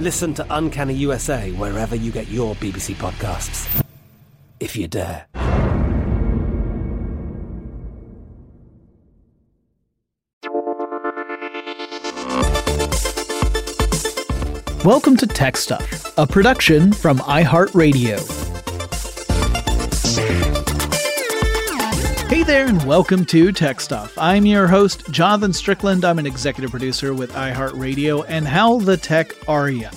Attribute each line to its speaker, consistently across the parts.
Speaker 1: Listen to Uncanny USA wherever you get your BBC podcasts, if you dare.
Speaker 2: Welcome to Tech Stuff, a production from iHeartRadio. There, and welcome to Tech Stuff. I'm your host, Jonathan Strickland. I'm an executive producer with iHeartRadio. And how the tech are ya?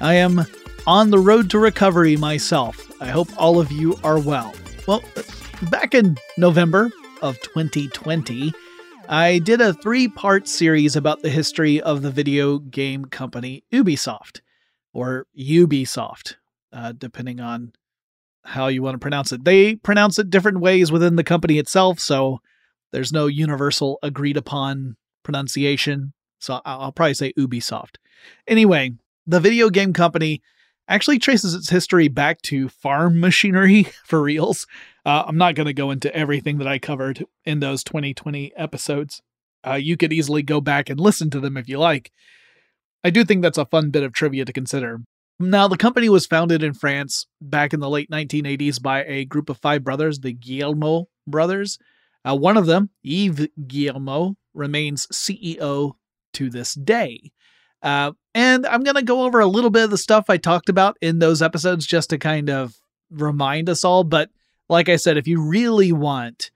Speaker 2: I am on the road to recovery myself. I hope all of you are well. Well, back in November of 2020, I did a three part series about the history of the video game company Ubisoft, or Ubisoft, uh, depending on how you want to pronounce it. They pronounce it different ways within the company itself, so there's no universal agreed upon pronunciation. So I'll, probably say Ubisoft. Anyway, the video game company actually traces its history back to farm machinery for reals. Uh, I'm not going to go into everything that I covered in those 2020 episodes. Uh, you could easily go back and listen to them if you like. I do think that's a fun bit of trivia to consider. Now, the company was founded in France back in the late 1980s by a group of five brothers, the Guillemot brothers. Uh, one of them, Yves Guillemot, remains CEO to this day. Uh, and I'm going to go over a little bit of the stuff I talked about in those episodes just to kind of remind us all. But like I said, if you really want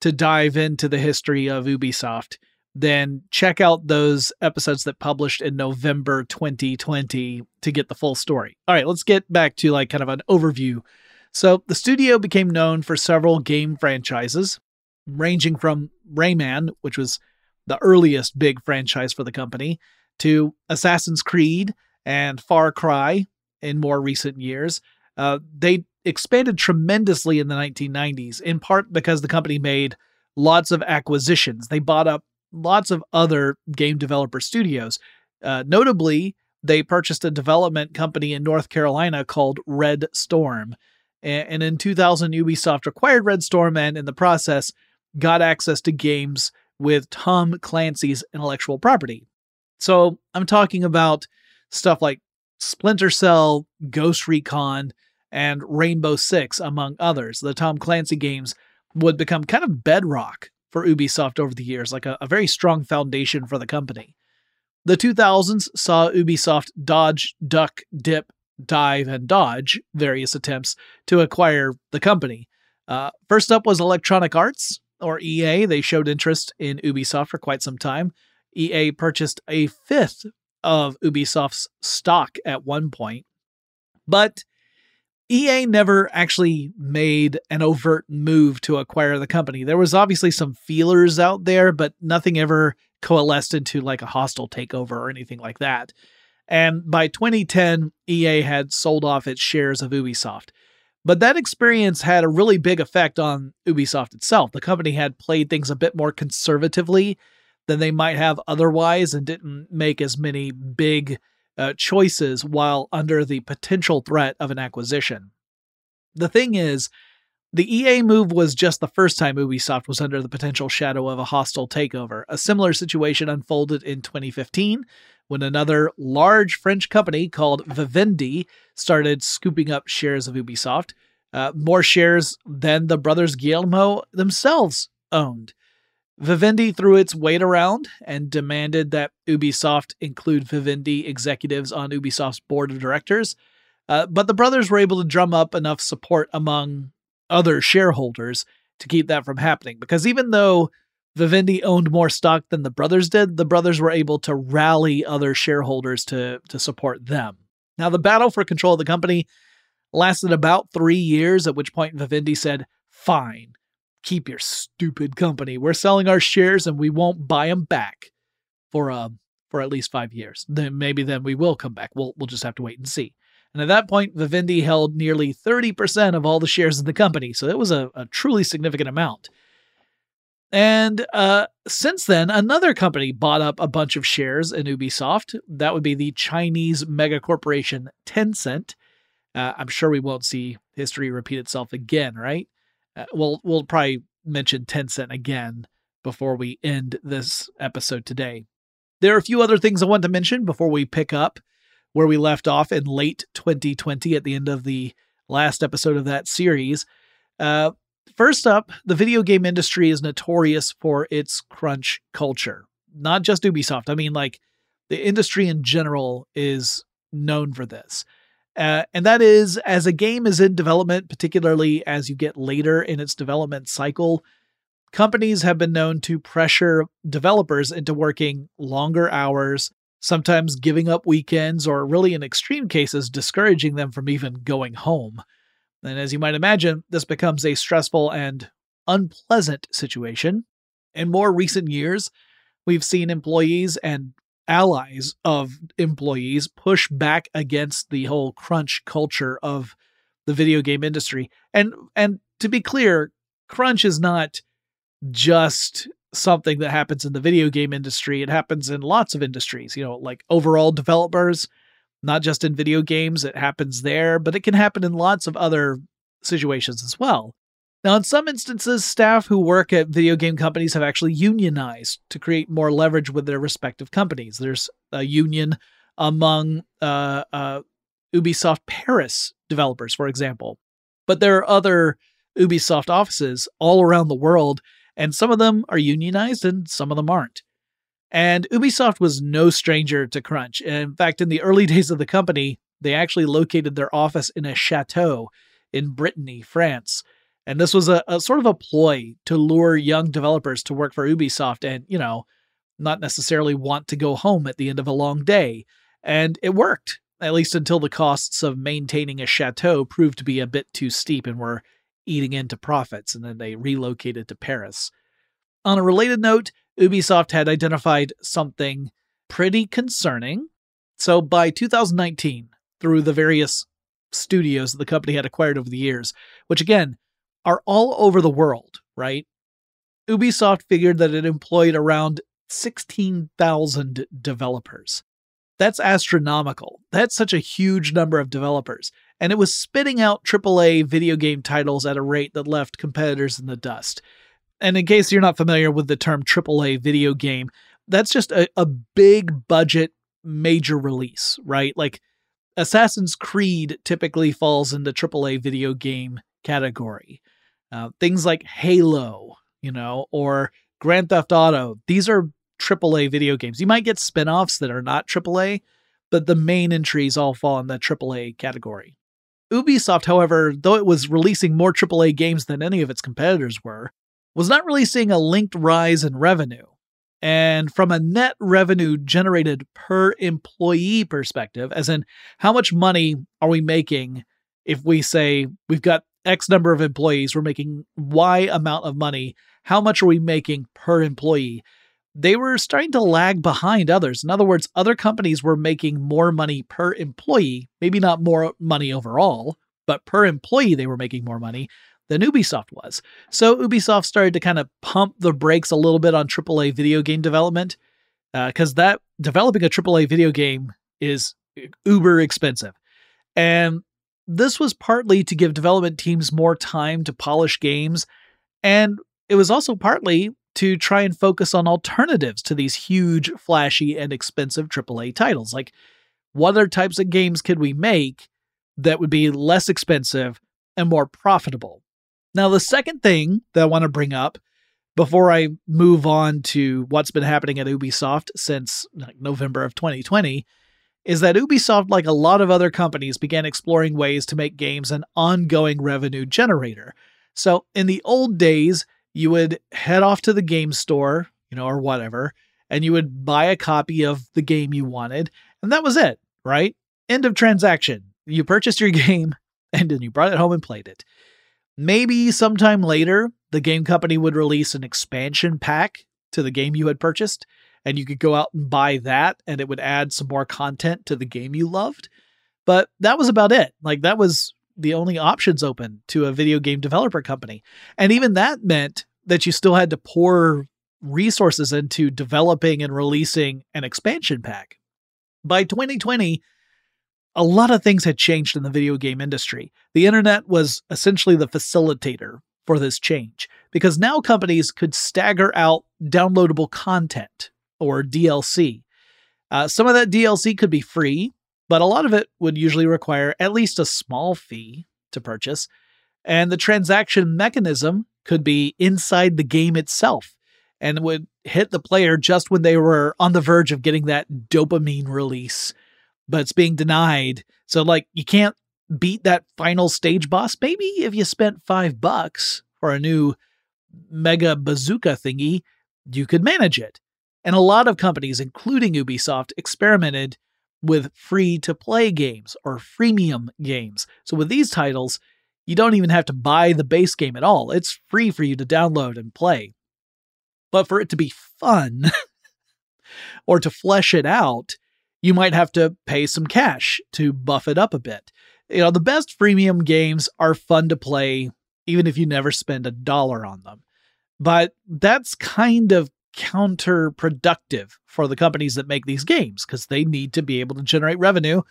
Speaker 2: to dive into the history of Ubisoft, then check out those episodes that published in November 2020 to get the full story. All right, let's get back to like kind of an overview. So, the studio became known for several game franchises, ranging from Rayman, which was the earliest big franchise for the company, to Assassin's Creed and Far Cry in more recent years. Uh, they expanded tremendously in the 1990s, in part because the company made lots of acquisitions. They bought up lots of other game developer studios. Uh, notably, they purchased a development company in North Carolina called Red Storm. And in 2000, Ubisoft acquired Red Storm and, in the process, got access to games with Tom Clancy's intellectual property. So I'm talking about stuff like Splinter Cell, Ghost Recon, and Rainbow Six, among others. The Tom Clancy games would become kind of bedrock for Ubisoft over the years, like a, a very strong foundation for the company. The 2000s saw Ubisoft dodge, duck, dip, dive, and dodge various attempts to acquire the company. Uh, first up was Electronic Arts, or EA. They showed interest in Ubisoft for quite some time. EA purchased a fifth of Ubisoft's stock at one point. But EA never actually made an overt move to acquire the company. There was obviously some feelers out there, but nothing ever coalesced into like a hostile takeover or anything like that. And by 2010, EA had sold off its shares of Ubisoft. But that experience had a really big effect on Ubisoft itself. The company had played things a bit more conservatively than they might have otherwise and didn't make as many big uh, choices while under the potential threat of an acquisition. The thing is, the EA move was just the first time Ubisoft was under the potential shadow of a hostile takeover. A similar situation unfolded in 2015 when another large French company called Vivendi started scooping up shares of Ubisoft, uh, more shares than the brothers Guillemot themselves owned. Vivendi threw its weight around and demanded that Ubisoft include Vivendi executives on Ubisoft's board of directors. Uh, but the brothers were able to drum up enough support among other shareholders to keep that from happening. Because even though Vivendi owned more stock than the brothers did, the brothers were able to rally other shareholders to, to support them. Now, the battle for control of the company lasted about three years, at which point Vivendi said, Fine, keep your stupid company. We're selling our shares and we won't buy them back for uh, for at least five years. Then maybe then we will come back. We'll we'll just have to wait and see. And at that point, Vivendi held nearly 30% of all the shares in the company. So it was a, a truly significant amount. And uh, since then, another company bought up a bunch of shares in Ubisoft. That would be the Chinese mega corporation Tencent. Uh, I'm sure we won't see history repeat itself again, right? Uh, we'll we'll probably mention Tencent again before we end this episode today. There are a few other things I want to mention before we pick up where we left off in late 2020 at the end of the last episode of that series. Uh, first up, the video game industry is notorious for its crunch culture. Not just Ubisoft. I mean, like, the industry in general is known for this. Uh, and that is as a game is in development, particularly as you get later in its development cycle, companies have been known to pressure developers into working longer hours sometimes giving up weekends, or really in extreme cases, discouraging them from even going home. And as you might imagine, this becomes a stressful and unpleasant situation. In more recent years, we've seen employees and allies of employees push back against the whole crunch culture of the video game industry. And and to be clear, crunch is not just something that happens in the video game industry. It happens in lots of industries, you know, like overall developers, not just in video games, it happens there, but it can happen in lots of other situations as well. Now, in some instances, staff who work at video game companies have actually unionized to create more leverage with their respective companies. There's a union among uh, uh, Ubisoft Paris developers, for example. But there are other Ubisoft offices all around the world and some of them are unionized and some of them aren't. And Ubisoft was no stranger to crunch. In fact, in the early days of the company, they actually located their office in a chateau in Brittany, France. And this was a, a, sort of a ploy to lure young developers to work for Ubisoft and, you know, not necessarily want to go home at the end of a long day. And it worked, at least until the costs of maintaining a chateau proved to be a bit too steep and were eating into profits, and then they relocated to Paris. On a related note, Ubisoft had identified something pretty concerning. So by 2019, through the various studios that the company had acquired over the years, which again are all over the world, right? Ubisoft figured that it employed around 16,000 developers. That's astronomical. That's such a huge number of developers and it was spitting out AAA video game titles at a rate that left competitors in the dust. And in case you're not familiar with the term AAA video game, that's just a, a big budget major release, right? Like Assassin's Creed typically falls in the AAA video game category. Uh, things like Halo, you know, or Grand Theft Auto, these are AAA video games. You might get spin offs that are not AAA, but the main entries all fall in the AAA category. Ubisoft, however, though it was releasing more AAA games than any of its competitors were, was not really seeing a linked rise in revenue. And from a net revenue generated per employee perspective, as in how much money are we making if we say we've got X number of employees, we're making Y amount of money, how much are we making per employee? they were starting to lag behind others. In other words, other companies were making more money per employee, maybe not more money overall, but per employee they were making more money than Ubisoft was. So Ubisoft started to kind of pump the brakes a little bit on AAA video game development because uh, that developing a AAA video game is uber expensive. And this was partly to give development teams more time to polish games, and it was also partly to try and focus on alternatives to these huge, flashy, and expensive AAA titles. Like, what other types of games could we make that would be less expensive and more profitable? Now, the second thing that I want to bring up before I move on to what's been happening at Ubisoft since like, November of 2020 is that Ubisoft, like a lot of other companies, began exploring ways to make games an ongoing revenue generator. So, in the old days, you would head off to the game store, you know, or whatever, and you would buy a copy of the game you wanted, and that was it, right? End of transaction. You purchased your game and then you brought it home and played it. Maybe sometime later, the game company would release an expansion pack to the game you had purchased, and you could go out and buy that, and it would add some more content to the game you loved. But that was about it. Like, that was the only options open to a video game developer company. And even that meant that you still had to pour resources into developing and releasing an expansion pack. By 2020, a lot of things had changed in the video game industry. The internet was essentially the facilitator for this change because now companies could stagger out downloadable content or DLC. Uh, some of that DLC could be free, but a lot of it would usually require at least a small fee to purchase. And the transaction mechanism could be inside the game itself and would hit the player just when they were on the verge of getting that dopamine release but it's being denied. So like you can't beat that final stage boss. Maybe if you spent five bucks for a new mega bazooka thingy, you could manage it. And a lot of companies, including Ubisoft, experimented with free to play games or freemium games. So with these titles, you don't even have to buy the base game at all. It's free for you to download and play. But for it to be fun or to flesh it out, you might have to pay some cash to buff it up a bit. You know, the best freemium games are fun to play even if you never spend a dollar on them. But that's kind of counterproductive for the companies that make these games because they need to be able to generate revenue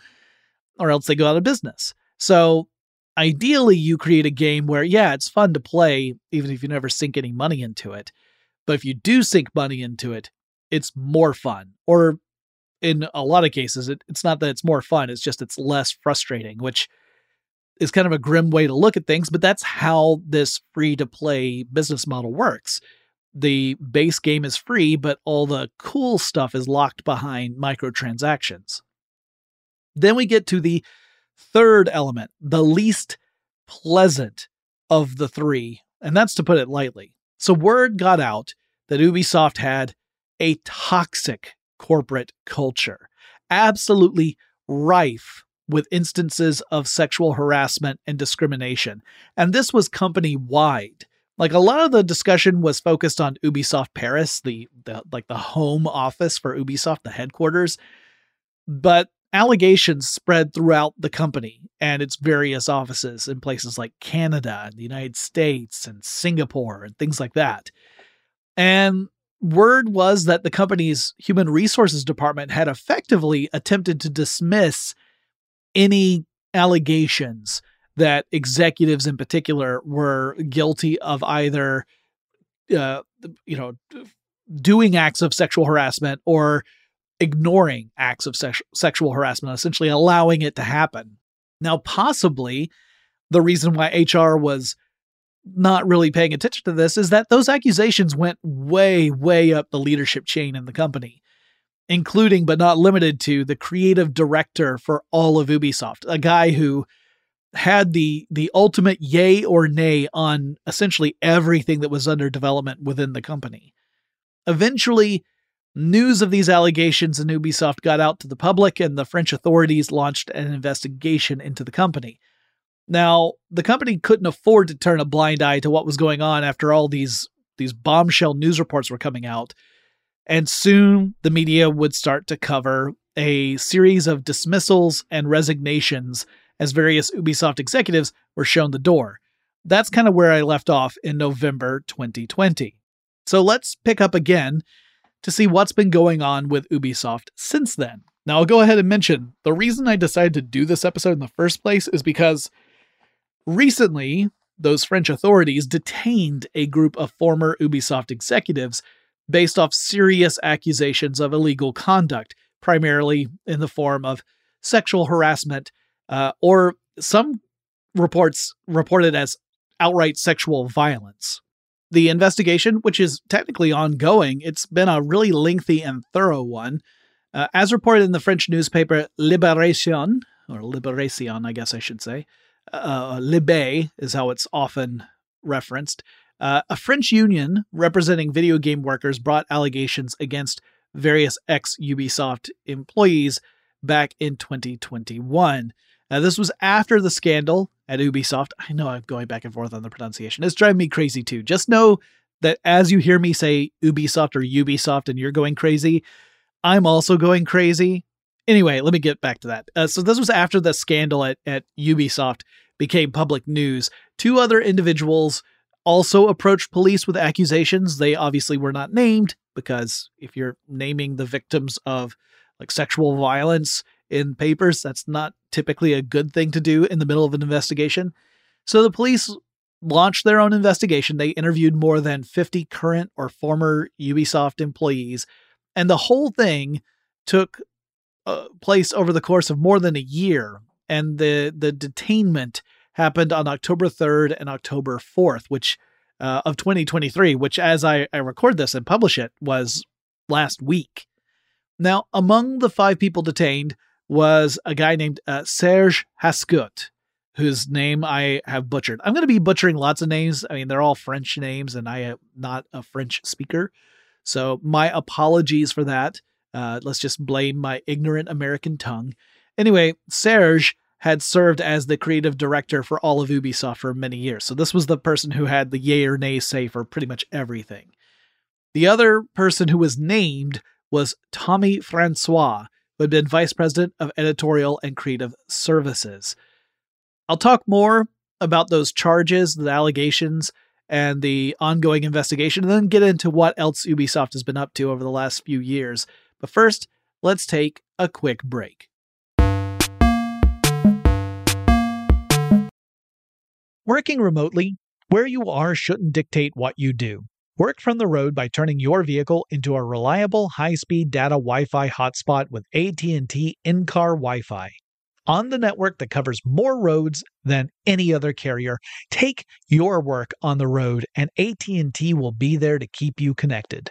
Speaker 2: or else they go out of business. So ideally, you create a game where, yeah, it's fun to play even if you never sink any money into it. But if you do sink money into it, it's more fun. Or in a lot of cases, it, it's not that it's more fun, it's just it's less frustrating, which is kind of a grim way to look at things, but that's how this free to play business model works. The base game is free, but all the cool stuff is locked behind microtransactions. Then we get to the third element, the least pleasant of the three, and that's to put it lightly. So, word got out that Ubisoft had a toxic corporate culture, absolutely rife with instances of sexual harassment and discrimination. And this was company wide. Like a lot of the discussion was focused on Ubisoft Paris, the, the like the home office for Ubisoft, the headquarters. But allegations spread throughout the company and its various offices in places like Canada and the United States and Singapore and things like that. And word was that the company's human resources department had effectively attempted to dismiss any allegations that executives in particular were guilty of either uh, you know doing acts of sexual harassment or ignoring acts of sex- sexual harassment essentially allowing it to happen. Now possibly the reason why HR was not really paying attention to this is that those accusations went way, way up the leadership chain in the company, including but not limited to the creative director for all of Ubisoft, a guy who had the the ultimate yay or nay on essentially everything that was under development within the company. Eventually, news of these allegations in Ubisoft got out to the public and the French authorities launched an investigation into the company. Now, the company couldn't afford to turn a blind eye to what was going on after all these these bombshell news reports were coming out. And soon the media would start to cover a series of dismissals and resignations as various Ubisoft executives were shown the door. That's kind of where I left off in November 2020. So let's pick up again to see what's been going on with Ubisoft since then. Now, I'll go ahead and mention the reason I decided to do this episode in the first place is because recently those French authorities detained a group of former Ubisoft executives based off serious accusations of illegal conduct, primarily in the form of sexual harassment uh, or some reports reported as outright sexual violence. The investigation, which is technically ongoing, it's been a really lengthy and thorough one. Uh, as reported in the French newspaper Libération, or Libération, I guess I should say, uh, Libé is how it's often referenced. Uh, a French union representing video game workers brought allegations against various ex Ubisoft employees back in 2021. Now, this was after the scandal at Ubisoft. I know I'm going back and forth on the pronunciation. It's driving me crazy too. Just know that as you hear me say Ubisoft or Ubisoft and you're going crazy, I'm also going crazy. Anyway, let me get back to that. Uh, so, this was after the scandal at, at Ubisoft became public news. Two other individuals also approached police with accusations. They obviously were not named because if you're naming the victims of like sexual violence in papers, that's not typically a good thing to do in the middle of an investigation. So the police launched their own investigation. They interviewed more than 50 current or former Ubisoft employees, and the whole thing took uh, place over the course of more than a year. And the the detainment happened on October 3rd and October 4th, which uh, of 2023, which as I, I record this and publish it was last week. Now, among the five people detained was a guy named uh, Serge Hascoët, whose name I have butchered. I'm going to be butchering lots of names. I mean, they're all French names, and I am not a French speaker. So, my apologies for that. Uh, let's just blame my ignorant American tongue. Anyway, Serge had served as the creative director for all of Ubisoft for many years. So, this was the person who had the yay or nay say for pretty much everything. The other person who was named was Tommy Francois, who had been vice president of editorial and creative services. I'll talk more about those charges, the allegations, and the ongoing investigation, and then get into what else Ubisoft has been up to over the last few years. But first, let's take a quick break.
Speaker 3: Working remotely, where you are shouldn't dictate what you do. Work from the road by turning your vehicle into a reliable high-speed data Wi-Fi hotspot with AT&T in-car Wi-Fi. On the network that covers more roads than any other carrier, take your work on the road and AT&T will be there to keep you connected.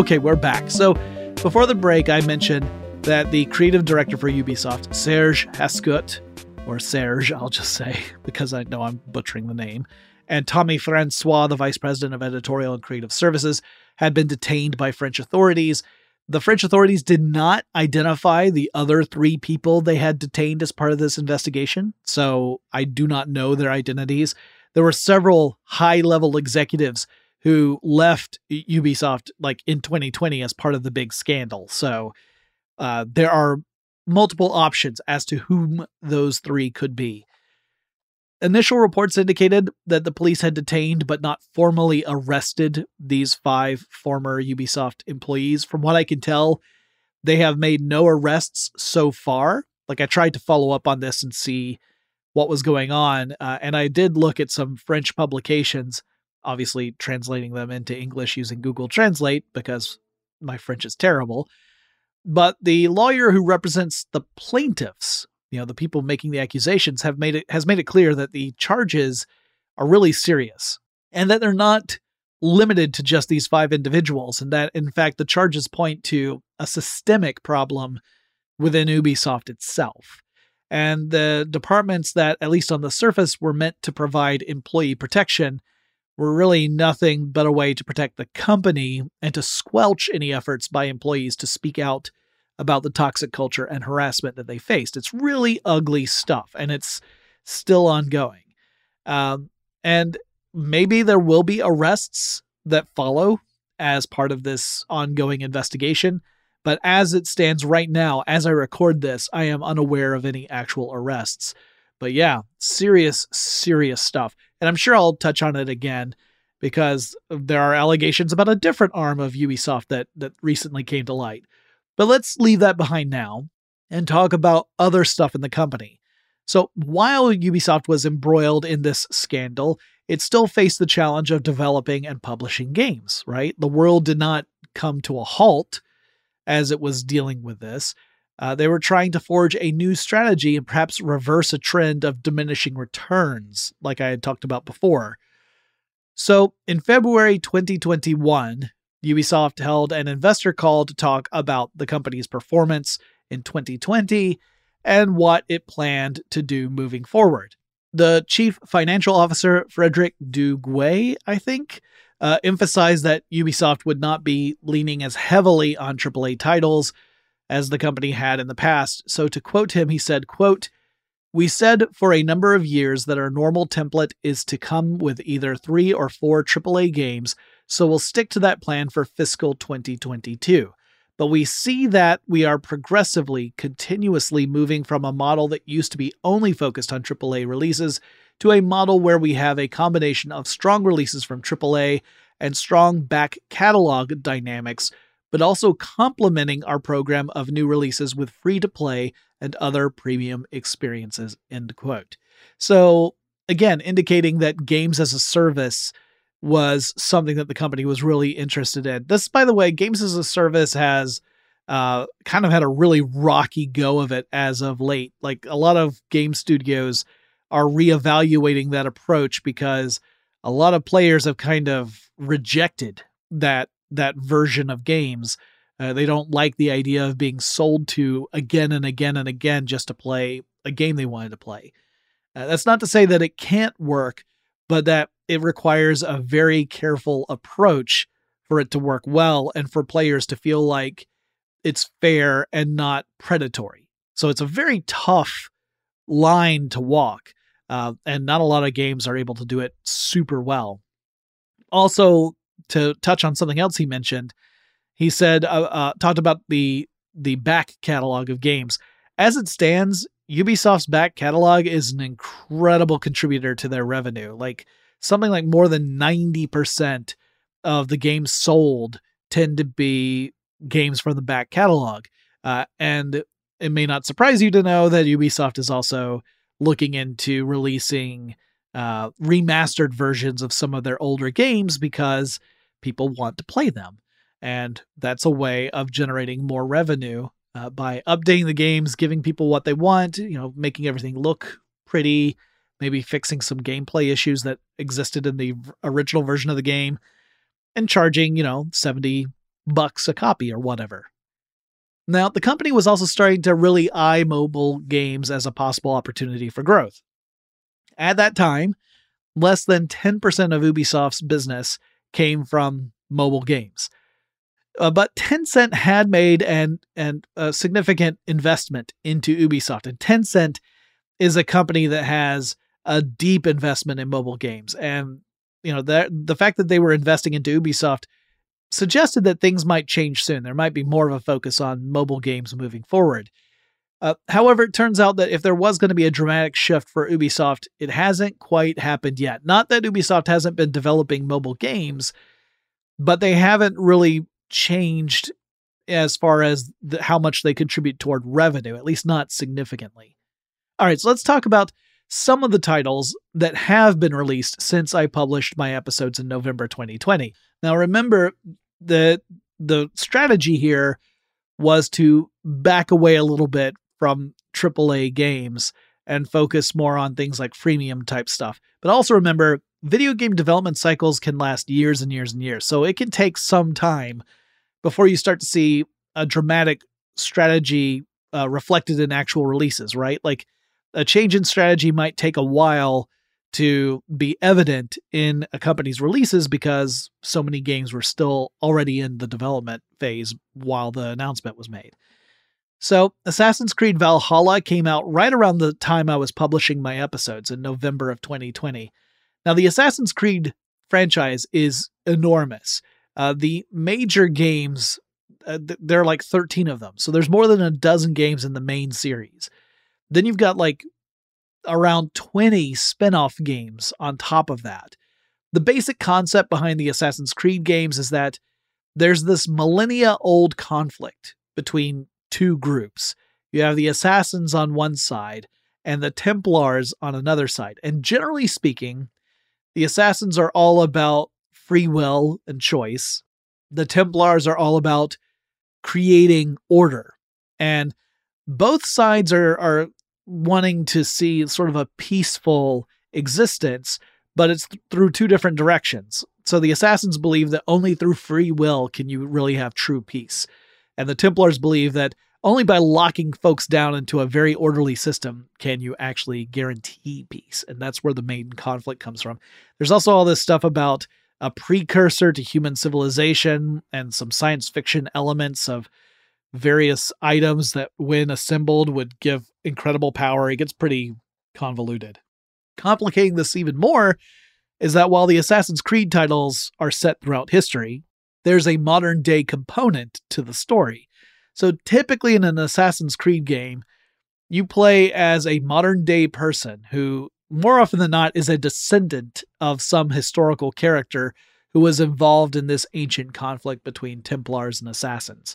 Speaker 2: Okay, we're back. So, before the break, I mentioned that the creative director for Ubisoft, Serge Hascoët, or Serge, I'll just say, because I know I'm butchering the name, and Tommy Francois, the vice president of editorial and creative services, had been detained by French authorities. The French authorities did not identify the other three people they had detained as part of this investigation, so I do not know their identities. There were several high level executives who left Ubisoft like in 2020 as part of the big scandal. So uh, there are multiple options as to whom those three could be. Initial reports indicated that the police had detained but not formally arrested these five former Ubisoft employees. From what I can tell, they have made no arrests so far. Like, I tried to follow up on this and see what was going on, uh, and I did look at some French publications obviously translating them into English using Google Translate because my French is terrible. But the lawyer who represents the plaintiffs, you know, the people making the accusations, have made it has made it clear that the charges are really serious and that they're not limited to just these five individuals, and that in fact the charges point to a systemic problem within Ubisoft itself. And the departments that, at least on the surface, were meant to provide employee protection were really nothing but a way to protect the company and to squelch any efforts by employees to speak out about the toxic culture and harassment that they faced. It's really ugly stuff, and it's still ongoing. Um, and maybe there will be arrests that follow as part of this ongoing investigation. But as it stands right now, as I record this, I am unaware of any actual arrests. But yeah, serious, serious stuff. And I'm sure I'll touch on it again because there are allegations about a different arm of Ubisoft that, that recently came to light. But let's leave that behind now and talk about other stuff in the company. So while Ubisoft was embroiled in this scandal, it still faced the challenge of developing and publishing games, right? The world did not come to a halt as it was dealing with this. Uh, they were trying to forge a new strategy and perhaps reverse a trend of diminishing returns, like I had talked about before. So, in February 2021, Ubisoft held an investor call to talk about the company's performance in 2020 and what it planned to do moving forward. The chief financial officer, Frederick Duguet, I think, uh, emphasized that Ubisoft would not be leaning as heavily on AAA titles as the company had in the past. So to quote him, he said, quote, we said for a number of years that our normal template is to come with either three or four AAA games, so we'll stick to that plan for fiscal 2022. But we see that we are progressively, continuously moving from a model that used to be only focused on AAA releases to a model where we have a combination of strong releases from AAA and strong back catalog dynamics but also complementing our program of new releases with free to play and other premium experiences. End quote. So, again, indicating that games as a service was something that the company was really interested in. This, by the way, games as a service has uh, kind of had a really rocky go of it as of late. Like a lot of game studios are reevaluating that approach because a lot of players have kind of rejected that that version of games. Uh, they don't like the idea of being sold to again and again and again just to play a game they wanted to play. Uh, that's not to say that it can't work, but that it requires a very careful approach for it to work well and for players to feel like it's fair and not predatory. So it's a very tough line to walk, uh, and not a lot of games are able to do it super well. Also, to touch on something else he mentioned, he said uh, uh, talked about the the back catalog of games. As it stands, Ubisoft's back catalog is an incredible contributor to their revenue. Like something like more than 90% of the games sold tend to be games from the back catalog. Uh, and it may not surprise you to know that Ubisoft is also looking into releasing uh, remastered versions of some of their older games because people want to play them. And that's a way of generating more revenue uh, by updating the games, giving people what they want, you know, making everything look pretty, maybe fixing some gameplay issues that existed in the original version of the game, and charging, you know, 70 bucks a copy or whatever. Now, the company was also starting to really eye mobile games as a possible opportunity for growth. At that time, less than 10% of Ubisoft's business came from mobile games. Uh, but Tencent had made an, an, a significant investment into Ubisoft, and Tencent is a company that has a deep investment in mobile games. And you know, the the fact that they were investing into Ubisoft suggested that things might change soon. There might be more of a focus on mobile games moving forward. Uh, however, it turns out that if there was going to be a dramatic shift for Ubisoft, it hasn't quite happened yet. Not that Ubisoft hasn't been developing mobile games, but they haven't really changed as far as the, how much they contribute toward revenue, at least not significantly. All right, so let's talk about some of the titles that have been released since I published my episodes in November 2020. Now, remember the the strategy here was to back away a little bit from AAA games and focus more on things like freemium type stuff. But also remember, video game development cycles can last years and years and years. So it can take some time before you start to see a dramatic strategy uh, reflected in actual releases, right? Like a change in strategy might take a while to be evident in a company's releases because so many games were still already in the development phase while the announcement was made. So, Assassin's Creed Valhalla came out right around the time I was publishing my episodes in November of 2020. Now, the Assassin's Creed franchise is enormous. Uh, the major games, uh, th- there are like 13 of them. So, there's more than a dozen games in the main series. Then you've got like around 20 spin off games on top of that. The basic concept behind the Assassin's Creed games is that there's this millennia old conflict between two groups. You have the assassins on one side and the Templars on another side. And generally speaking, the assassins are all about free will and choice. The Templars are all about creating order. And both sides are, are wanting to see sort of a peaceful existence, but it's th- through two different directions. So the assassins believe that only through free will can you really have true peace. And the Templars believe that only by locking folks down into a very orderly system can you actually guarantee peace. And that's where the main conflict comes from. There's also all this stuff about a precursor to human civilization and some science fiction elements of various items that, when assembled, would give incredible power. It gets pretty convoluted. Complicating this even more is that while the Assassin's Creed titles are set throughout history, there's a modern day component to the story. So typically in an Assassin's Creed game, you play as a modern day person who, more often than not, is a descendant of some historical character who was involved in this ancient conflict between Templars and Assassins.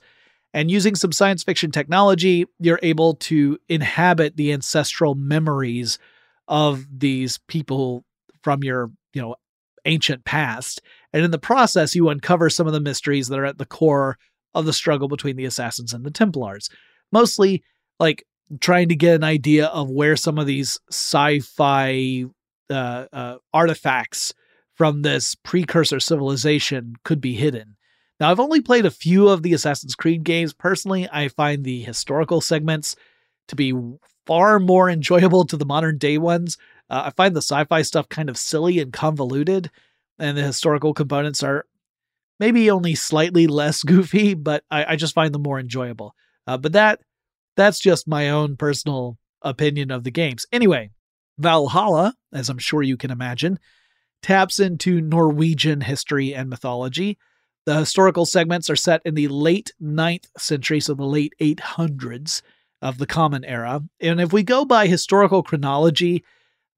Speaker 2: And using some science fiction technology, you're able to inhabit the ancestral memories of these people from your, you know, ancient past. And in the process, you uncover some of the mysteries that are at the core of the struggle between the assassins and the Templars. Mostly like trying to get an idea of where some of these sci-fi uh, uh, artifacts from this precursor civilization could be hidden. Now, I've only played a few of the Assassin's Creed games. Personally, I find the historical segments to be far more enjoyable to the modern day ones. Uh, I find the sci fi stuff kind of silly and convoluted, and the historical components are maybe only slightly less goofy, but I, I just find them more enjoyable. Uh, but that that's just my own personal opinion of the games. Anyway, Valhalla, as I'm sure you can imagine, taps into Norwegian history and mythology. The historical segments are set in the late 9th century, so the late 800s of the Common Era. And if we go by historical chronology,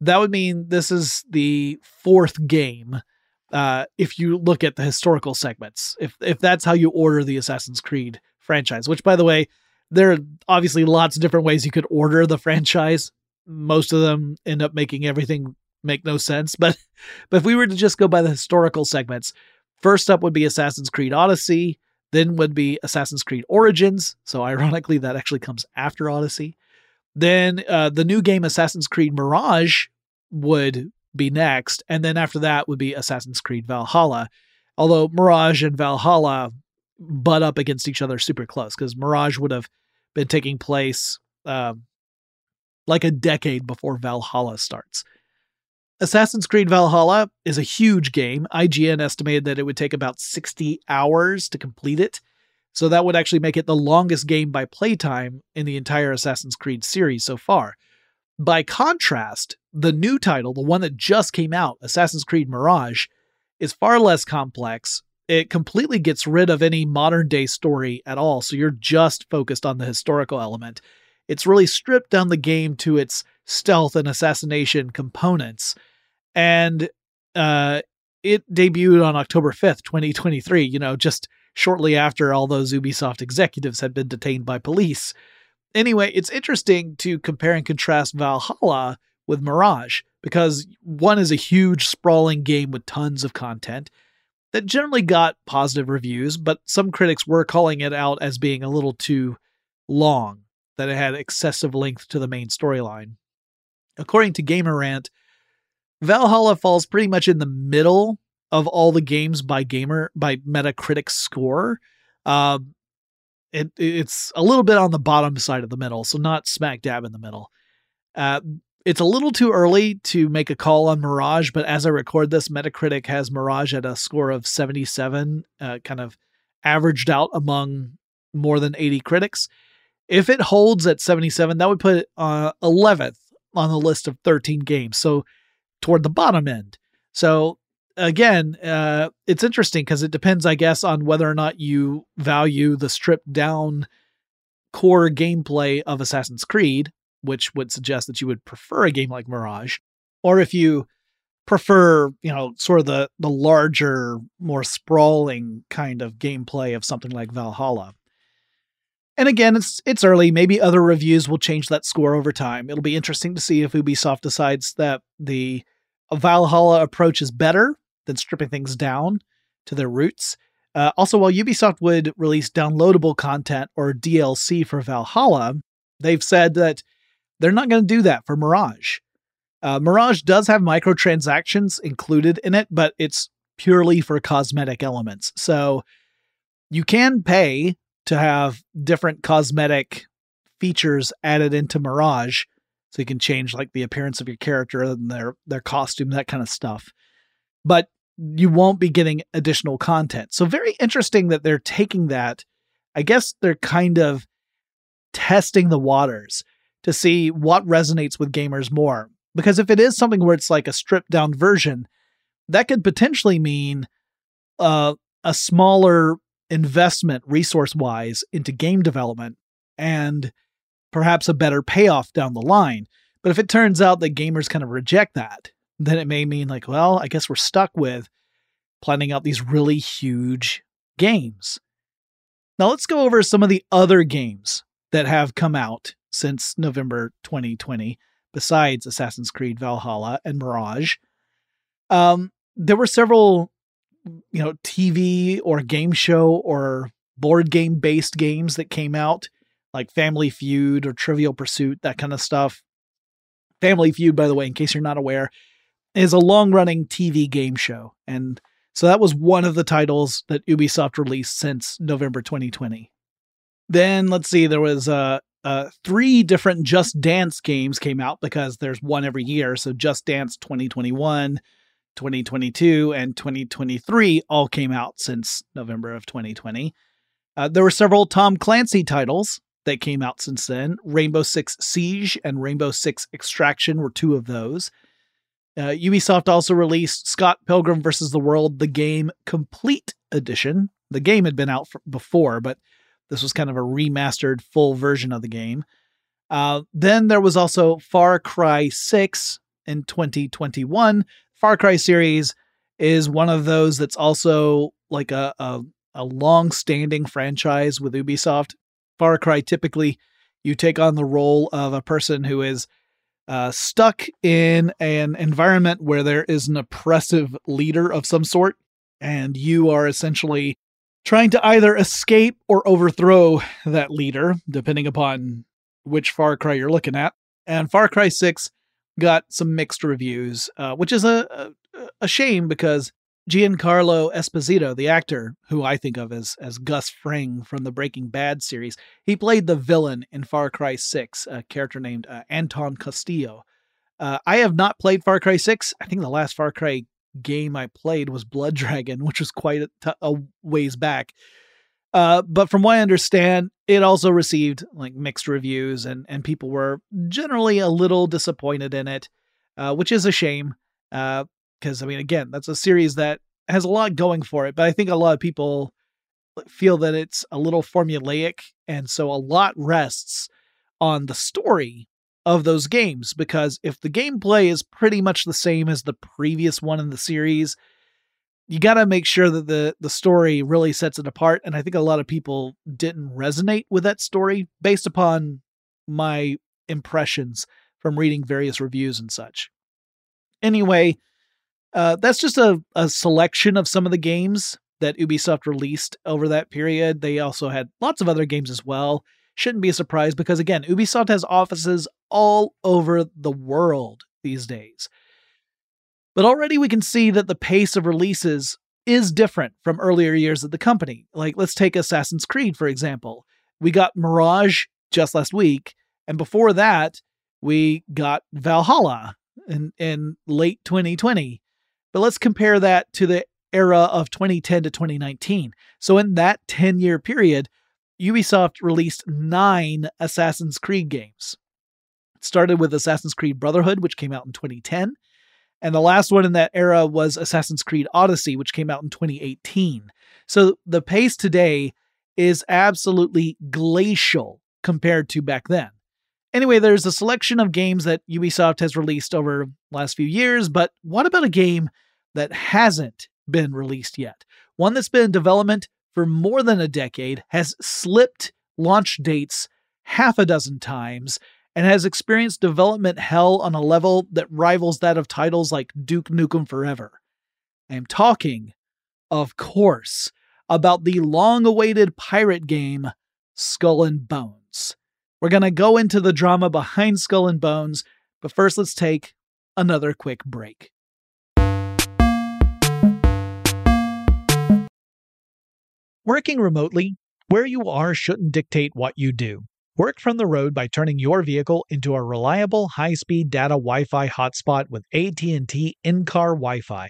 Speaker 2: that would mean this is the fourth game. Uh, if you look at the historical segments, if if that's how you order the Assassin's Creed franchise, which by the way, there are obviously lots of different ways you could order the franchise. Most of them end up making everything make no sense. But but if we were to just go by the historical segments, first up would be Assassin's Creed Odyssey, then would be Assassin's Creed Origins. So ironically, that actually comes after Odyssey. Then uh, the new game Assassin's Creed Mirage would be next, and then after that would be Assassin's Creed Valhalla. Although Mirage and Valhalla butt up against each other super close because Mirage would have been taking place um, like a decade before Valhalla starts. Assassin's Creed Valhalla is a huge game. IGN estimated that it would take about 60 hours to complete it. So that would actually make it the longest game by playtime in the entire Assassin's Creed series so far. By contrast, the new title, the one that just came out, Assassin's Creed Mirage, is far less complex. It completely gets rid of any modern day story at all, so you're just focused on the historical element. It's really stripped down the game to its stealth and assassination components. And uh, it debuted on October 5th, 2023, you know, just shortly after all those Ubisoft executives had been detained by police. Anyway, it's interesting to compare and contrast Valhalla with Mirage because one is a huge, sprawling game with tons of content that generally got positive reviews, but some critics were calling it out as being a little too long, that it had excessive length to the main storyline. According to Gamerant, Valhalla falls pretty much in the middle of all the games by gamer by Metacritic score. Um, it it's a little bit on the bottom side of the middle, so not smack dab in the middle. Uh, it's a little too early to make a call on Mirage, but as I record this, Metacritic has Mirage at a score of 77, uh, kind of averaged out among more than 80 critics. If it holds at 77, that would put it uh, 11th on the list of 13 games. So toward the bottom end. So again, uh, it's interesting because it depends, I guess, on whether or not you value the stripped down core gameplay of Assassin's Creed, which would suggest that you would prefer a game like Mirage, or if you prefer, you know, sort of the the larger, more sprawling kind of gameplay of something like Valhalla. And again, it's it's early. Maybe other reviews will change that score over time. It'll be interesting to see if Ubisoft decides that the Valhalla approach is better than stripping things down to their roots. Uh, also, while Ubisoft would release downloadable content or DLC for Valhalla, they've said that they're not going to do that for Mirage. Uh, Mirage does have microtransactions included in it, but it's purely for cosmetic elements. So you can pay to have different cosmetic features added into Mirage. So you can change like the appearance of your character and their their costume, that kind of stuff. But you won't be getting additional content. So very interesting that they're taking that. I guess they're kind of testing the waters to see what resonates with gamers more. Because if it is something where it's like a stripped down version, that could potentially mean uh, a smaller investment resource wise into game development and perhaps a better payoff down the line. But if it turns out that gamers kind of reject that, then it may mean like, well, I guess we're stuck with planning out these really huge games. Now let's go over some of the other games that have come out since November 2020, besides Assassin's Creed Valhalla and Mirage. Um, there were several you know, TV or game show or board game based games that came out, like Family Feud or Trivial Pursuit, that kind of stuff. Family Feud, by the way, in case you're not aware, is a long running TV game show. And so that was one of the titles that Ubisoft released since November 2020. Then let's see, there was uh, uh, three different Just Dance games came out because there's one every year. So Just Dance 2021, 2022 and 2023 all came out since November of 2020. Uh, there were several Tom Clancy titles that came out since then. Rainbow Six Siege and Rainbow Six Extraction were two of those. Uh, Ubisoft also released Scott Pilgrim vs. the World, the game complete edition. The game had been out before, but this was kind of a remastered full version of the game. Uh, then there was also Far Cry 6 in 2021, Far Cry series is one of those that's also like a, a, a long standing franchise with Ubisoft. Far Cry typically you take on the role of a person who is uh, stuck in an environment where there is an oppressive leader of some sort, and you are essentially trying to either escape or overthrow that leader, depending upon which Far Cry you're looking at. And Far Cry 6 got some mixed reviews, uh, which is a, a, a shame because Giancarlo Esposito, the actor who I think of as as Gus Fring from the Breaking Bad series, he played the villain in Far Cry 6, a character named uh, Anton Castillo. Uh, I have not played Far Cry 6. I think the last Far Cry game I played was Blood Dragon, which was quite a, t- a ways back. Uh, but from what I understand, it also received like mixed reviews, and and people were generally a little disappointed in it, uh, which is a shame. Uh, because I mean, again, that's a series that has a lot going for it, but I think a lot of people feel that it's a little formulaic, and so a lot rests on the story of those games. Because if the gameplay is pretty much the same as the previous one in the series, you got to make sure that the the story really sets it apart. And I think a lot of people didn't resonate with that story based upon my impressions from reading various reviews and such. Anyway, uh, that's just a, a selection of some of the games that Ubisoft released over that period. They also had lots of other games as well. Shouldn't be a surprise because, again, Ubisoft has offices all over the world these days. But already we can see that the pace of releases is different from earlier years of the company. Like, let's take Assassin's Creed, for example. We got Mirage just last week, and before that, we got Valhalla in, in late 2020. But let's compare that to the era of 2010 to 2019. So, in that 10 year period, Ubisoft released nine Assassin's Creed games. It started with Assassin's Creed Brotherhood, which came out in 2010. And the last one in that era was Assassin's Creed Odyssey, which came out in 2018. So the pace today is absolutely glacial compared to back then. Anyway, there's a selection of games that Ubisoft has released over the last few years, but what about a game that hasn't been released yet. One that's been in development for more than a decade, has slipped launch dates half a dozen times, and has experienced development hell on a level that rivals that of titles like Duke Nukem Forever. I am talking, of course, about the long awaited pirate game Skull and Bones. We're going to go into the drama behind Skull and Bones, but first let's take another quick break.
Speaker 3: Working remotely, where you are shouldn't dictate what you do. Work from the road by turning your vehicle into a reliable high-speed data Wi-Fi hotspot with AT&T in-car Wi-Fi.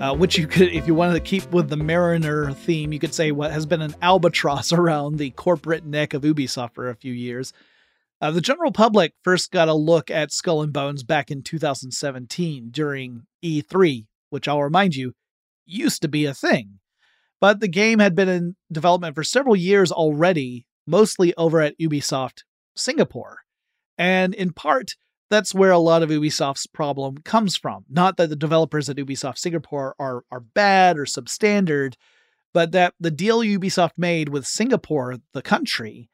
Speaker 2: uh, which you could, if you wanted to keep with the Mariner theme, you could say what has been an albatross around the corporate neck of Ubisoft for a few years. Uh, the general public first got a look at Skull and Bones back in 2017 during E3, which I'll remind you used to be a thing. But the game had been in development for several years already, mostly over at Ubisoft Singapore. And in part, that's where a lot of Ubisoft's problem comes from. Not that the developers at Ubisoft Singapore are, are bad or substandard, but that the deal Ubisoft made with Singapore, the country,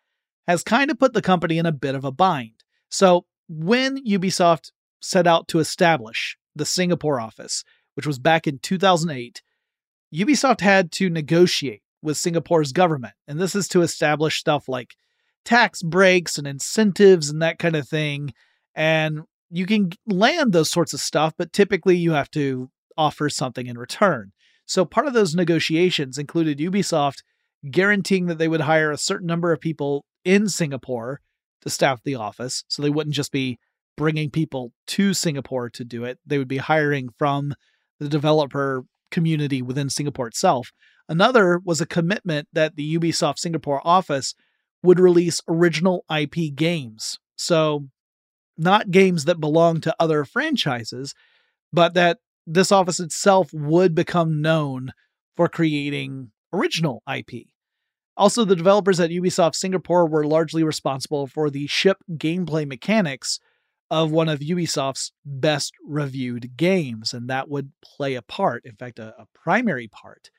Speaker 2: has kind of put the company in a bit of a bind. So when Ubisoft set out to establish the Singapore office, which was back in 2008, Ubisoft had to negotiate with Singapore's government. And this is to establish stuff like tax breaks and incentives and that kind of thing and you can land those sorts of stuff, but typically you have to offer something in return. So part of those negotiations included Ubisoft guaranteeing that they would hire a certain number of people in Singapore to staff the office. So they wouldn't just be bringing people to Singapore to do it, they would be hiring from the developer community within Singapore itself. Another was a commitment that the Ubisoft Singapore office would release original IP games. So not games that belong to other franchises, but that this office itself would become known for creating original IP. Also, the developers at Ubisoft Singapore were largely responsible for the ship gameplay mechanics of one of Ubisoft's best reviewed games, and that would play a part, in fact, a, a primary part,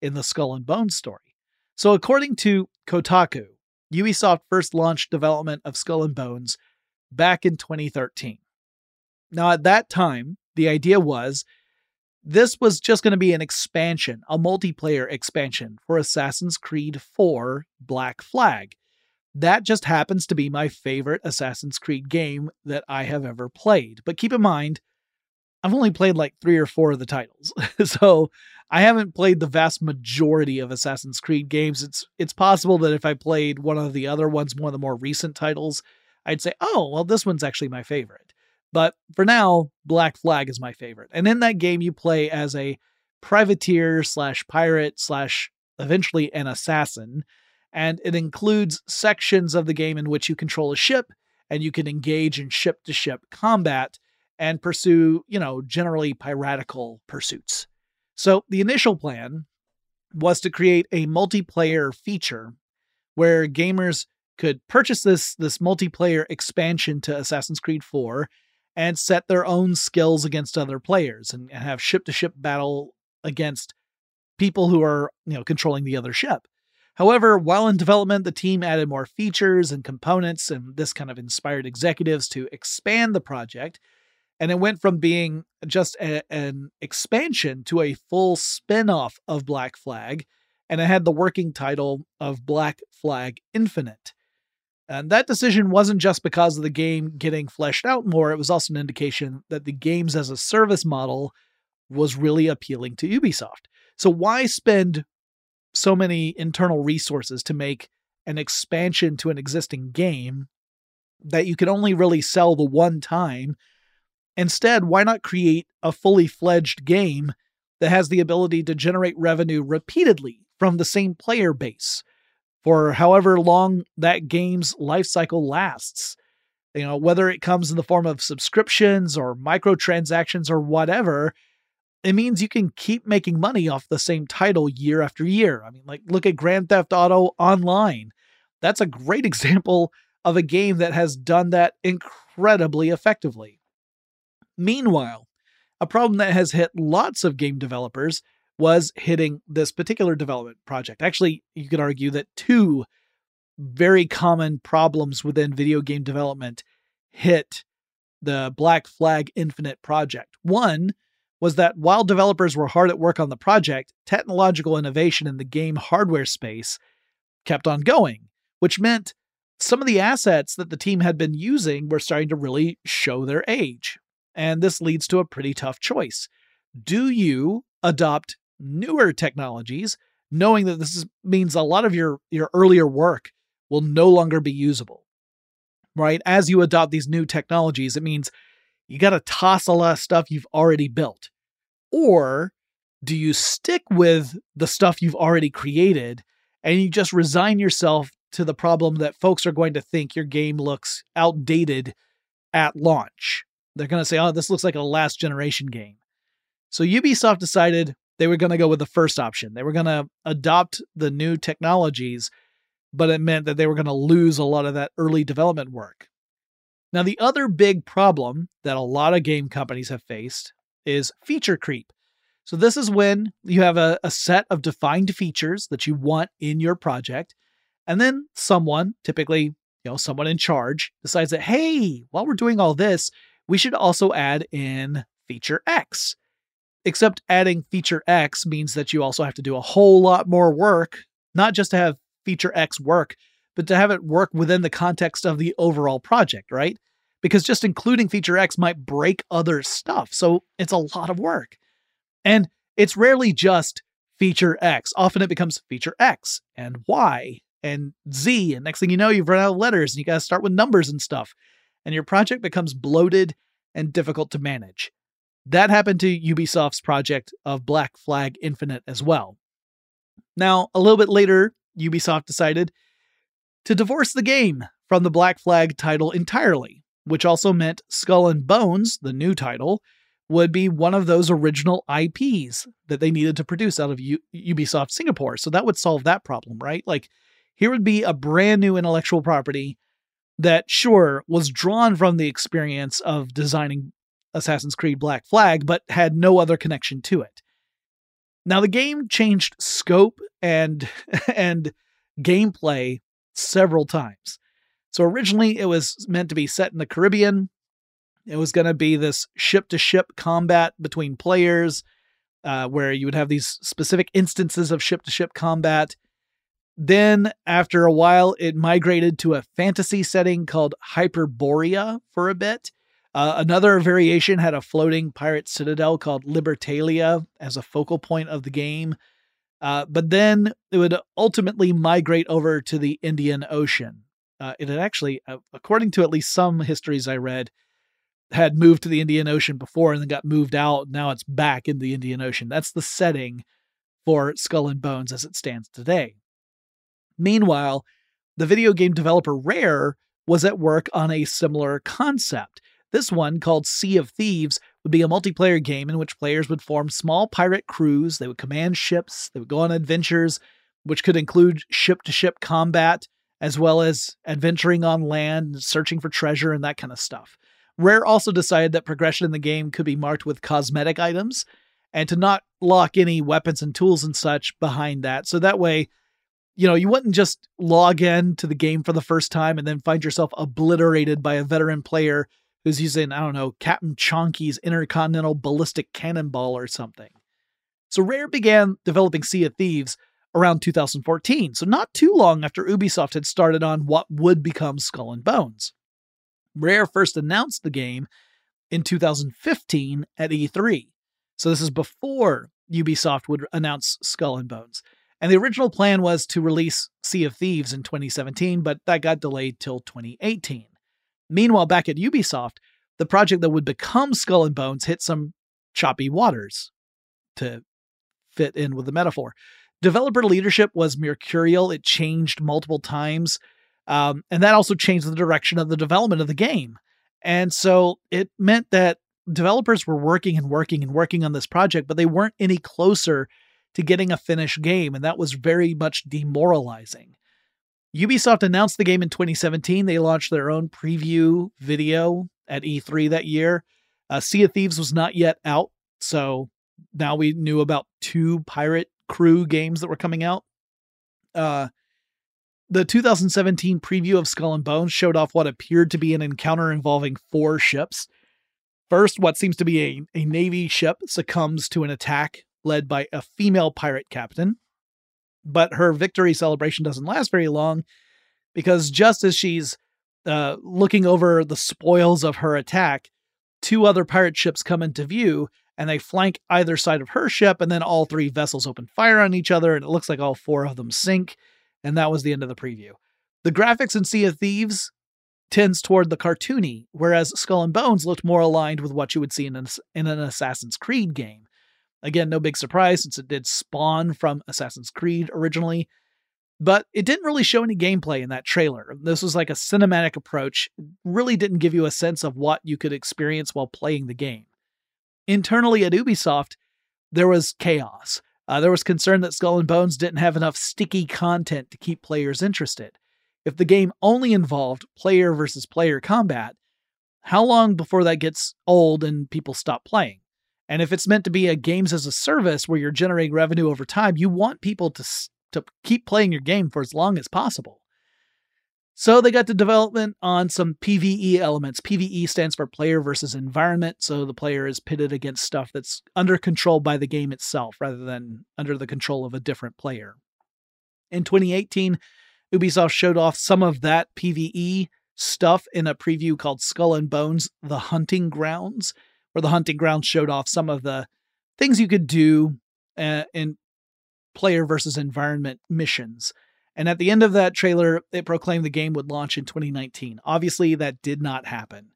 Speaker 2: in the Skull and Bones story. So, according to Kotaku, Ubisoft first launched development of Skull and Bones back in 2013. Now, at that time, the idea was this was just going to be an expansion, a multiplayer expansion for Assassin's Creed 4 Black Flag. That just happens to be my favorite Assassin's Creed game that I have ever played. But keep in mind, I've only played like three or four of the titles. so I haven't played the vast majority of Assassin's Creed games. It's it's possible that if I played one of the other ones, one of the more recent titles, I'd say, oh, well, this one's actually my favorite. But for now, Black Flag is my favorite. And in that game, you play as a privateer slash pirate slash eventually an assassin. And it includes sections of the game in which you control a ship and you can engage in ship to ship combat and pursue, you know, generally piratical pursuits. So the initial plan was to create a multiplayer feature where gamers could purchase this this multiplayer expansion to Assassin's Creed 4 and set their own skills against other players and, and have ship to ship battle against people who are, you know, controlling the other ship. However, while in development, the team added more features and components, and this kind of inspired executives to expand the project. And it went from being just a, an expansion to a full spin off of Black Flag, and it had the working title of Black Flag Infinite. And that decision wasn't just because of the game getting fleshed out more, it was also an indication that the games as a service model was really appealing to Ubisoft. So, why spend so many internal resources to make an expansion to an existing game that you can only really sell the one time? Instead, why not create a fully fledged game that has the ability to generate revenue repeatedly from the same player base? For however long that game's life cycle lasts. You know, whether it comes in the form of subscriptions or microtransactions or whatever, it means you can keep making money off the same title year after year. I mean, like, look at Grand Theft Auto Online. That's a great example of a game that has done that incredibly effectively. Meanwhile, a problem that has hit lots of game developers was hitting this particular development project. Actually, you could argue that two very common problems within video game development hit the Black Flag Infinite project. One was that while developers were hard at work on the project, technological innovation in the game hardware space kept on going, which meant some of the assets that the team had been using were starting to really show their age. And this leads to a pretty tough choice. Do you adopt newer technologies, knowing that this is, means a lot of your, your earlier work will no longer be usable? Right? As you adopt these new technologies, it means you got to toss a lot of stuff you've already built. Or do you stick with the stuff you've already created and you just resign yourself to the problem that folks are going to think your game looks outdated at launch? They're going to say, oh, this looks like a last generation game. So Ubisoft decided they were going to go with the first option. They were going to adopt the new technologies, but it meant that they were going to lose a lot of that early development work. Now, the other big problem that a lot of game companies have faced is feature creep. So, this is when you have a, a set of defined features that you want in your project, and then someone, typically, you know, someone in charge, decides that, hey, while we're doing all this, we should also add in feature X. Except adding feature X means that you also have to do a whole lot more work, not just to have feature X work, but to have it work within the context of the overall project, right? Because just including feature X might break other stuff. So it's a lot of work. And it's rarely just feature X. Often it becomes feature X and Y and Z. And next thing you know, you've run out of letters and you got to start with numbers and stuff. And your project becomes bloated and difficult to manage. That happened to Ubisoft's project of Black Flag Infinite as well. Now, a little bit later, Ubisoft decided to divorce the game from the Black Flag title entirely, which also meant Skull and Bones, the new title, would be one of those original IPs that they needed to produce out of U- Ubisoft Singapore. So that would solve that problem, right? Like, here would be a brand new intellectual property that, sure, was drawn from the experience of designing Assassin's Creed Black Flag, but had no other connection to it. Now the game changed scope and and gameplay several times. So originally it was meant to be set in the Caribbean. It was going to be this ship to ship combat between players, uh, where you would have these specific instances of ship to ship combat. Then, after a while, it migrated to a fantasy setting called Hyperborea for a bit. Uh, another variation had a floating pirate citadel called Libertalia as a focal point of the game. Uh, but then it would ultimately migrate over to the Indian Ocean. Uh, it had actually, uh, according to at least some histories I read, had moved to the Indian Ocean before and then got moved out. Now it's back in the Indian Ocean. That's the setting for Skull and Bones as it stands today. Meanwhile, the video game developer Rare was at work on a similar concept. This one, called Sea of Thieves, would be a multiplayer game in which players would form small pirate crews. They would command ships, they would go on adventures, which could include ship to ship combat, as well as adventuring on land, searching for treasure, and that kind of stuff. Rare also decided that progression in the game could be marked with cosmetic items and to not lock any weapons and tools and such behind that. So that way, you know, you wouldn't just log in to the game for the first time and then find yourself obliterated by a veteran player who's using, I don't know, Captain Chonky's intercontinental ballistic cannonball or something. So Rare began developing Sea of Thieves around 2014, so not too long after Ubisoft had started on what would become Skull and Bones. Rare first announced the game in 2015 at E3. So this is before Ubisoft would announce Skull and Bones. And the original plan was to release Sea of Thieves in 2017, but that got delayed till 2018. Meanwhile, back at Ubisoft, the project that would become Skull and Bones hit some choppy waters, to fit in with the metaphor. Developer leadership was mercurial, it changed multiple times, um, and that also changed the direction of the development of the game. And so it meant that developers were working and working and working on this project, but they weren't any closer to getting a finished game, and that was very much demoralizing. Ubisoft announced the game in 2017. They launched their own preview video at E3 that year. Uh, sea of Thieves was not yet out, so now we knew about two pirate crew games that were coming out. Uh, the 2017 preview of Skull and Bones showed off what appeared to be an encounter involving four ships. First, what seems to be a, a Navy ship succumbs to an attack led by a female pirate captain. But her victory celebration doesn't last very long because just as she's uh, looking over the spoils of her attack, two other pirate ships come into view and they flank either side of her ship, and then all three vessels open fire on each other, and it looks like all four of them sink. And that was the end of the preview. The graphics in Sea of Thieves tends toward the cartoony, whereas Skull and Bones looked more aligned with what you would see in an, in an Assassin's Creed game. Again, no big surprise since it did spawn from Assassin's Creed originally, but it didn't really show any gameplay in that trailer. This was like a cinematic approach, really didn't give you a sense of what you could experience while playing the game. Internally at Ubisoft, there was chaos. Uh, there was concern that Skull and Bones didn't have enough sticky content to keep players interested. If the game only involved player versus player combat, how long before that gets old and people stop playing? And if it's meant to be a games as a service where you're generating revenue over time, you want people to to keep playing your game for as long as possible. So they got to development on some PvE elements. PvE stands for player versus environment, so the player is pitted against stuff that's under control by the game itself rather than under the control of a different player. In 2018, Ubisoft showed off some of that PvE stuff in a preview called Skull and Bones The Hunting Grounds, where the Hunting Grounds showed off some of the things you could do uh, in player versus environment missions. And at the end of that trailer, it proclaimed the game would launch in 2019. Obviously, that did not happen.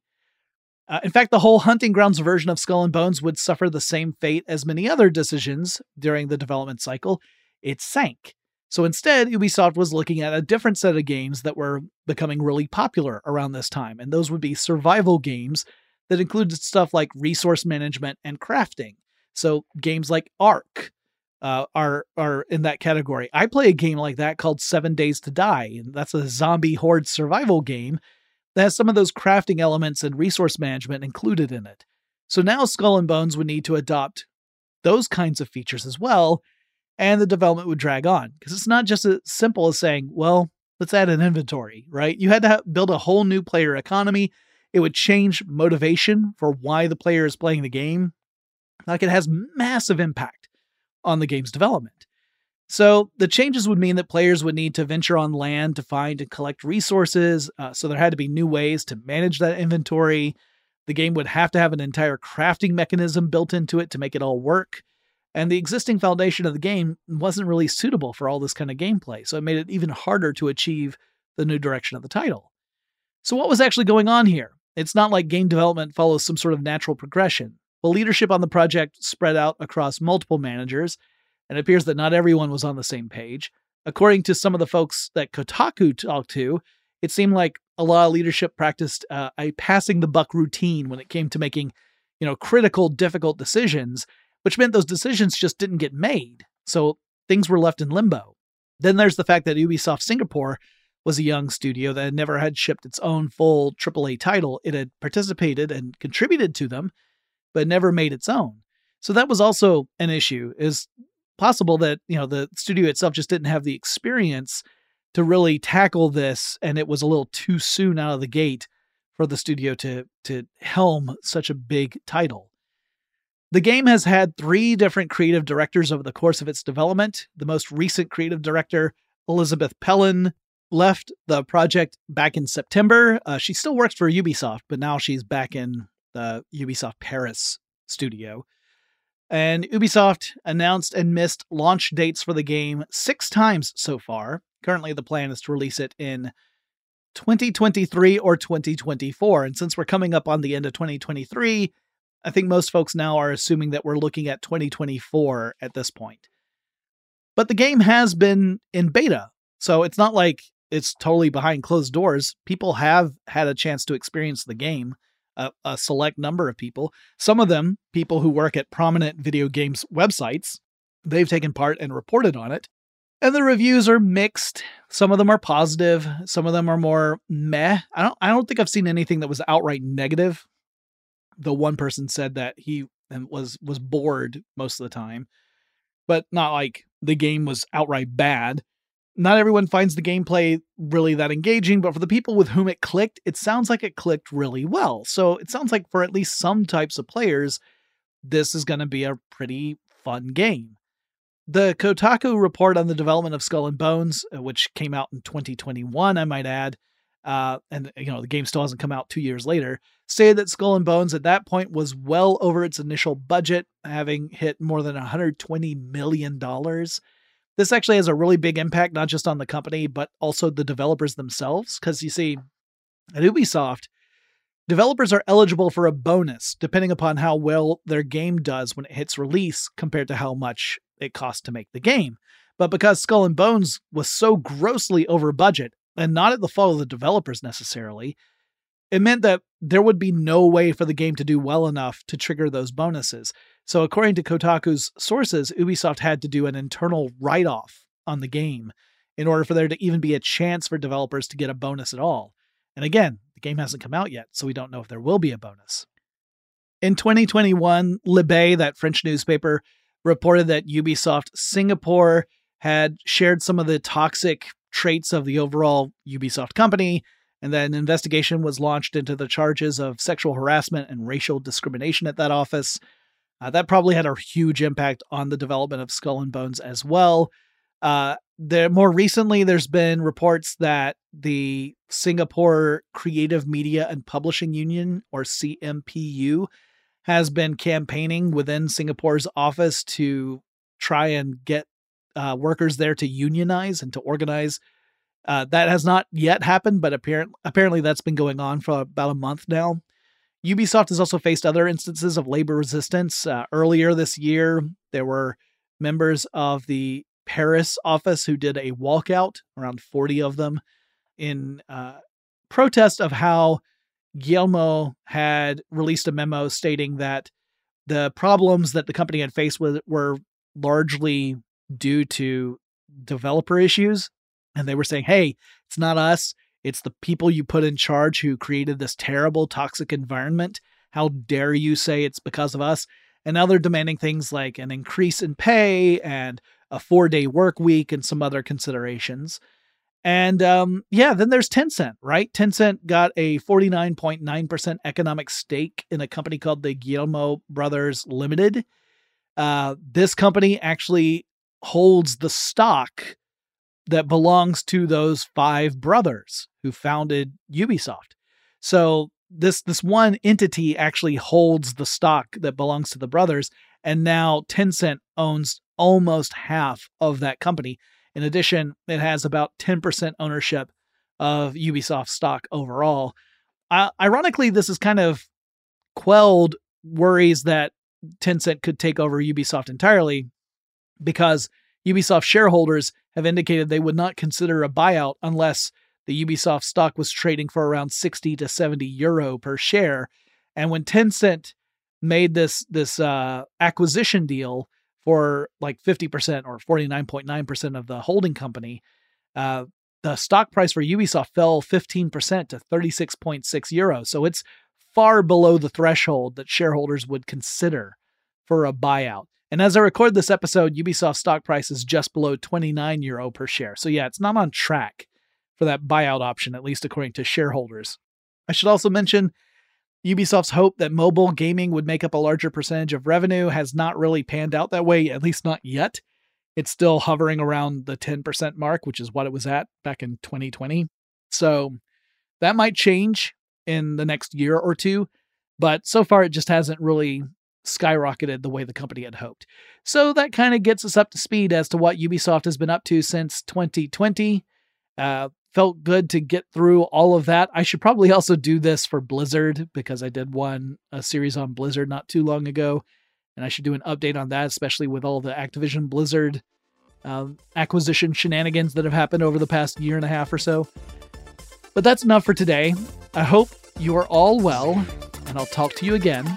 Speaker 2: Uh, in fact, the whole Hunting Grounds version of Skull and Bones would suffer the same fate as many other decisions during the development cycle. It sank. So instead, Ubisoft was looking at a different set of games that were becoming really popular around this time, and those would be survival games that included stuff like resource management and crafting. So games like Ark, uh, are are in that category. I play a game like that called Seven Days to Die, and that's a zombie horde survival game that has some of those crafting elements and resource management included in it. So now Skull and Bones would need to adopt those kinds of features as well, and the development would drag on because it's not just as simple as saying, "Well, let's add an inventory." Right? You had to build a whole new player economy. It would change motivation for why the player is playing the game. Like it has massive impact on the game's development. So the changes would mean that players would need to venture on land to find and collect resources. Uh, so there had to be new ways to manage that inventory. The game would have to have an entire crafting mechanism built into it to make it all work. And the existing foundation of the game wasn't really suitable for all this kind of gameplay, so it made it even harder to achieve the new direction of the title. So, what was actually going on here? It's not like game development follows some sort of natural progression. Well, leadership on the project spread out across multiple managers, and it appears that not everyone was on the same page. According to some of the folks that Kotaku talked to, it seemed like a lot of leadership practiced uh, a passing the buck routine when it came to making, you know, critical, difficult decisions, which meant those decisions just didn't get made. So things were left in limbo. Then there's the fact that Ubisoft Singapore was a young studio that had never had shipped its own full AAA title. It had participated and contributed to them, but never made its own. So that was also an issue. Is possible that, you know, the studio itself just didn't have the experience to really tackle this and it was a little too soon out of the gate for the studio to to helm such a big title. The game has had three different creative directors over the course of its development. The most recent creative director, Elisabeth Pellen, left the project back in September. Uh, she still works for Ubisoft, but now she's back in the Ubisoft Paris studio. And Ubisoft announced and missed launch dates for the game six times so far. Currently, the plan is to release it in 2023 or 2024. And since we're coming up on the end of 2023, I think most folks now are assuming that we're looking at 2024 at this point. But the game has been in beta, so it's not like it's totally behind closed doors. People have had a chance to experience the game a, a select number of people. Some of them, people who work at prominent video games websites, they've taken part and reported on it. And the reviews are mixed. Some of them are positive, some of them are more meh. I don't I don't think I've seen anything that was outright negative. The one person said that he was was bored most of the time, but not like the game was outright bad. Not everyone finds the gameplay really that engaging, but for the people with whom it clicked, it sounds like it clicked really well. So it sounds like for at least some types of players, this is going to be a pretty fun game. The Kotaku report on the development of Skull and Bones, uh, which came out in 2021, I might add, uh, and you know the game still hasn't come out two years later, say that Skull and Bones at that point was well over its initial budget, having hit more than 120 million dollars. This actually has a really big impact, not just on the company, but also the developers themselves. Because you see, at Ubisoft, developers are eligible for a bonus depending upon how well their game does when it hits release compared to how much it costs to make the game. But because Skull and Bones was so grossly over budget, and not at the fault of the developers necessarily, it meant that there would be no way for the game to do well enough to trigger those bonuses. So, according to Kotaku's sources, Ubisoft had to do an internal write off on the game in order for there to even be a chance for developers to get a bonus at all. And again, the game hasn't come out yet, so we don't know if there will be a bonus. In 2021, Libé, that French newspaper, reported that Ubisoft Singapore had shared some of the toxic traits of the overall Ubisoft company, and that an investigation was launched into the charges of sexual harassment and racial discrimination at that office. Uh, that probably had a huge impact on the development of Skull and Bones as well. Uh, there more recently, there's been reports that the Singapore Creative Media and Publishing Union, or CMPU, has been campaigning within Singapore's office to try and get uh, workers there to unionize and to organize. Uh, that has not yet happened, but apparently, apparently that's been going on for about a month now. Ubisoft has also faced other instances of labor resistance. Uh, earlier this year, there were members of the Paris office who did a walkout, around 40 of them, in uh, protest of how Guillemot had released a memo stating that the problems that the company had faced with were largely due to developer issues. And they were saying, hey, it's not us. It's the people you put in charge who created this terrible, toxic environment. How dare you say it's because of us? And now they're demanding things like an increase in pay and a four day work week and some other considerations. And um, yeah, then there's Tencent, right? Tencent got a 49.9% economic stake in a company called the Guillemot Brothers Limited. Uh, this company actually holds the stock that belongs to those five brothers who founded Ubisoft. So this this one entity actually holds the stock that belongs to the brothers and now Tencent owns almost half of that company. In addition, it has about 10% ownership of Ubisoft stock overall. Uh, ironically, this has kind of quelled worries that Tencent could take over Ubisoft entirely because Ubisoft shareholders have indicated they would not consider a buyout unless the Ubisoft stock was trading for around 60 to 70 euro per share. And when Tencent made this this uh, acquisition deal for like 50% or 49.9% of the holding company, uh, the stock price for Ubisoft fell 15% to 36.6 euros. So it's far below the threshold that shareholders would consider for a buyout. And as I record this episode, Ubisoft stock price is just below 29 euro per share. So yeah, it's not on track for that buyout option, at least according to shareholders. I should also mention Ubisoft's hope that mobile gaming would make up a larger percentage of revenue has not really panned out that way, at least not yet. It's still hovering around the 10% mark, which is what it was at back in 2020. So that might change in the next year or two, but so far it just hasn't really skyrocketed the way the company had hoped. So that kind of gets us up to speed as to what Ubisoft has been up to since 2020. Uh, felt good to get through all of that. I should probably also do this for Blizzard because I did one a series on Blizzard not too long ago, and I should do an update on that, especially with all the Activision Blizzard um, acquisition shenanigans that have happened over the past year and a half or so. But that's enough for today. I hope you are all well, and I'll talk to you again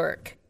Speaker 4: Work.